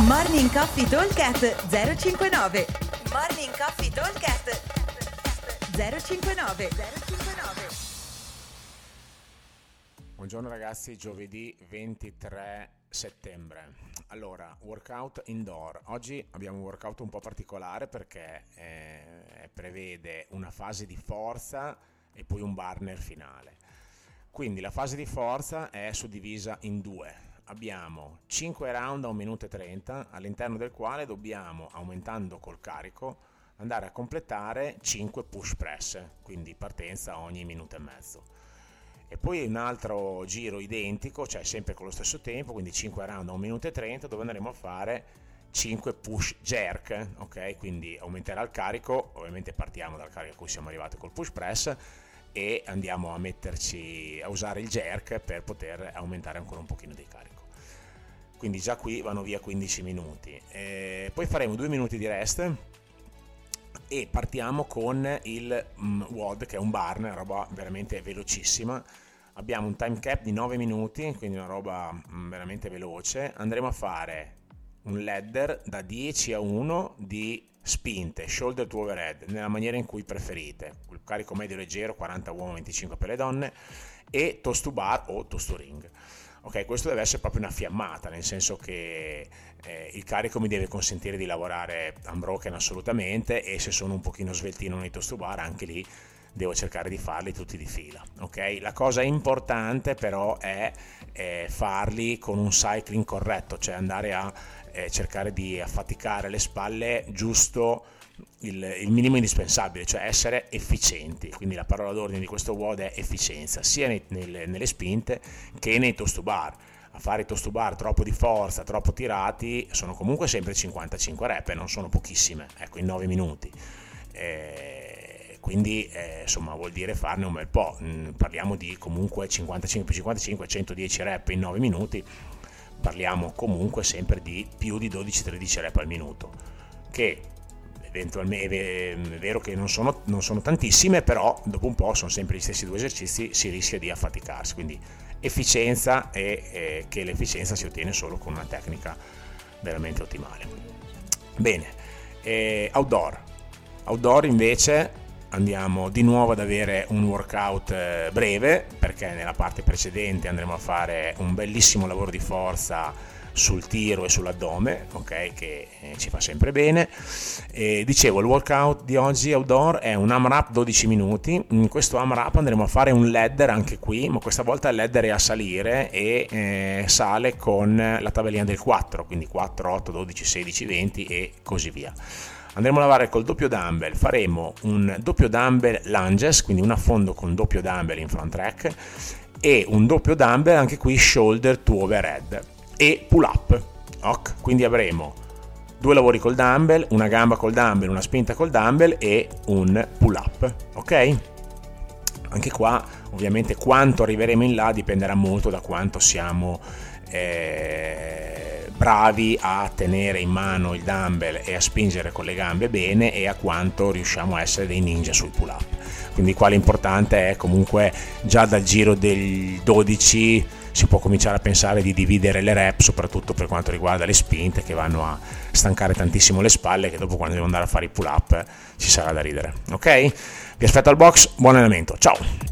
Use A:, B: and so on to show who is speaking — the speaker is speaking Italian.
A: Morning Coffee Talkcast 059 Morning Coffee Talkcast 059 059
B: Buongiorno ragazzi, giovedì 23 settembre. Allora, workout indoor. Oggi abbiamo un workout un po' particolare perché eh, prevede una fase di forza e poi un burner finale. Quindi la fase di forza è suddivisa in due abbiamo 5 round a 1 minuto e 30 all'interno del quale dobbiamo, aumentando col carico, andare a completare 5 push press, quindi partenza ogni minuto e mezzo. E poi un altro giro identico, cioè sempre con lo stesso tempo, quindi 5 round a 1 minuto e 30, dove andremo a fare 5 push jerk, ok? Quindi aumenterà il carico, ovviamente partiamo dal carico a cui siamo arrivati col push press e andiamo a metterci a usare il jerk per poter aumentare ancora un pochino di carico quindi già qui vanno via 15 minuti. Eh, poi faremo due minuti di rest e partiamo con il mm, WOD che è un barn, roba veramente velocissima. Abbiamo un time cap di 9 minuti quindi una roba mm, veramente veloce. Andremo a fare un ladder da 10 a 1 di spinte shoulder to overhead nella maniera in cui preferite. Il carico medio leggero 40 uomo 25 per le donne e toast to bar o toast to ring ok, questo deve essere proprio una fiammata, nel senso che eh, il carico mi deve consentire di lavorare unbroken assolutamente e se sono un pochino sveltino nei toast to bar anche lì devo cercare di farli tutti di fila. ok? La cosa importante però è eh, farli con un cycling corretto, cioè andare a eh, cercare di affaticare le spalle giusto il, il, minimo indispensabile, cioè essere efficienti. Quindi la parola d'ordine di questo WOD è efficienza, sia nei, nelle, nelle spinte che nei toast to bar. A fare i toast to bar troppo di forza, troppo tirati, sono comunque sempre 55 rep e non sono pochissime, ecco, in 9 minuti. Eh, quindi eh, insomma vuol dire farne un bel po', mm, parliamo di comunque 55 55, 110 rep in 9 minuti, parliamo comunque sempre di più di 12-13 rep al minuto, che eventualmente è vero che non sono, non sono, tantissime, però dopo un po' sono sempre gli stessi due esercizi, si rischia di affaticarsi. Quindi efficienza e eh, che l'efficienza si ottiene solo con una tecnica veramente ottimale. Bene, eh, outdoor. Outdoor invece andiamo di nuovo ad avere un workout eh, breve perché nella parte precedente andremo a fare un bellissimo lavoro di forza sul tiro e sull'addome, ok, che eh, ci fa sempre bene. E dicevo, il workout di oggi outdoor è un AMRAP 12 minuti. In questo AMRAP andremo a fare un ladder anche qui, ma questa volta il ladder è a salire e eh, sale con la tabellina del 4, quindi 4, 8, 12, 16, 20 e così via andremo a lavorare col doppio dumbbell, faremo un doppio dumbbell lunges, quindi un affondo con doppio dumbbell in front rack e un doppio dumbbell anche qui shoulder to overhead e pull up. Ok, quindi avremo due lavori col dumbbell, una gamba col dumbbell, una spinta col dumbbell e un pull up. Ok? Anche qua ovviamente quanto arriveremo in là dipenderà molto da quanto siamo eh, bravi a tenere in mano il dumbbell e a spingere con le gambe bene e a quanto riusciamo a essere dei ninja sul pull up. Quindi qua l'importante è comunque già dal giro del 12 si può cominciare a pensare di dividere le rep, soprattutto per quanto riguarda le spinte che vanno a stancare tantissimo le spalle, che dopo quando devo andare a fare i pull up ci sarà da ridere. Ok? Vi aspetto al box, buon allenamento, ciao!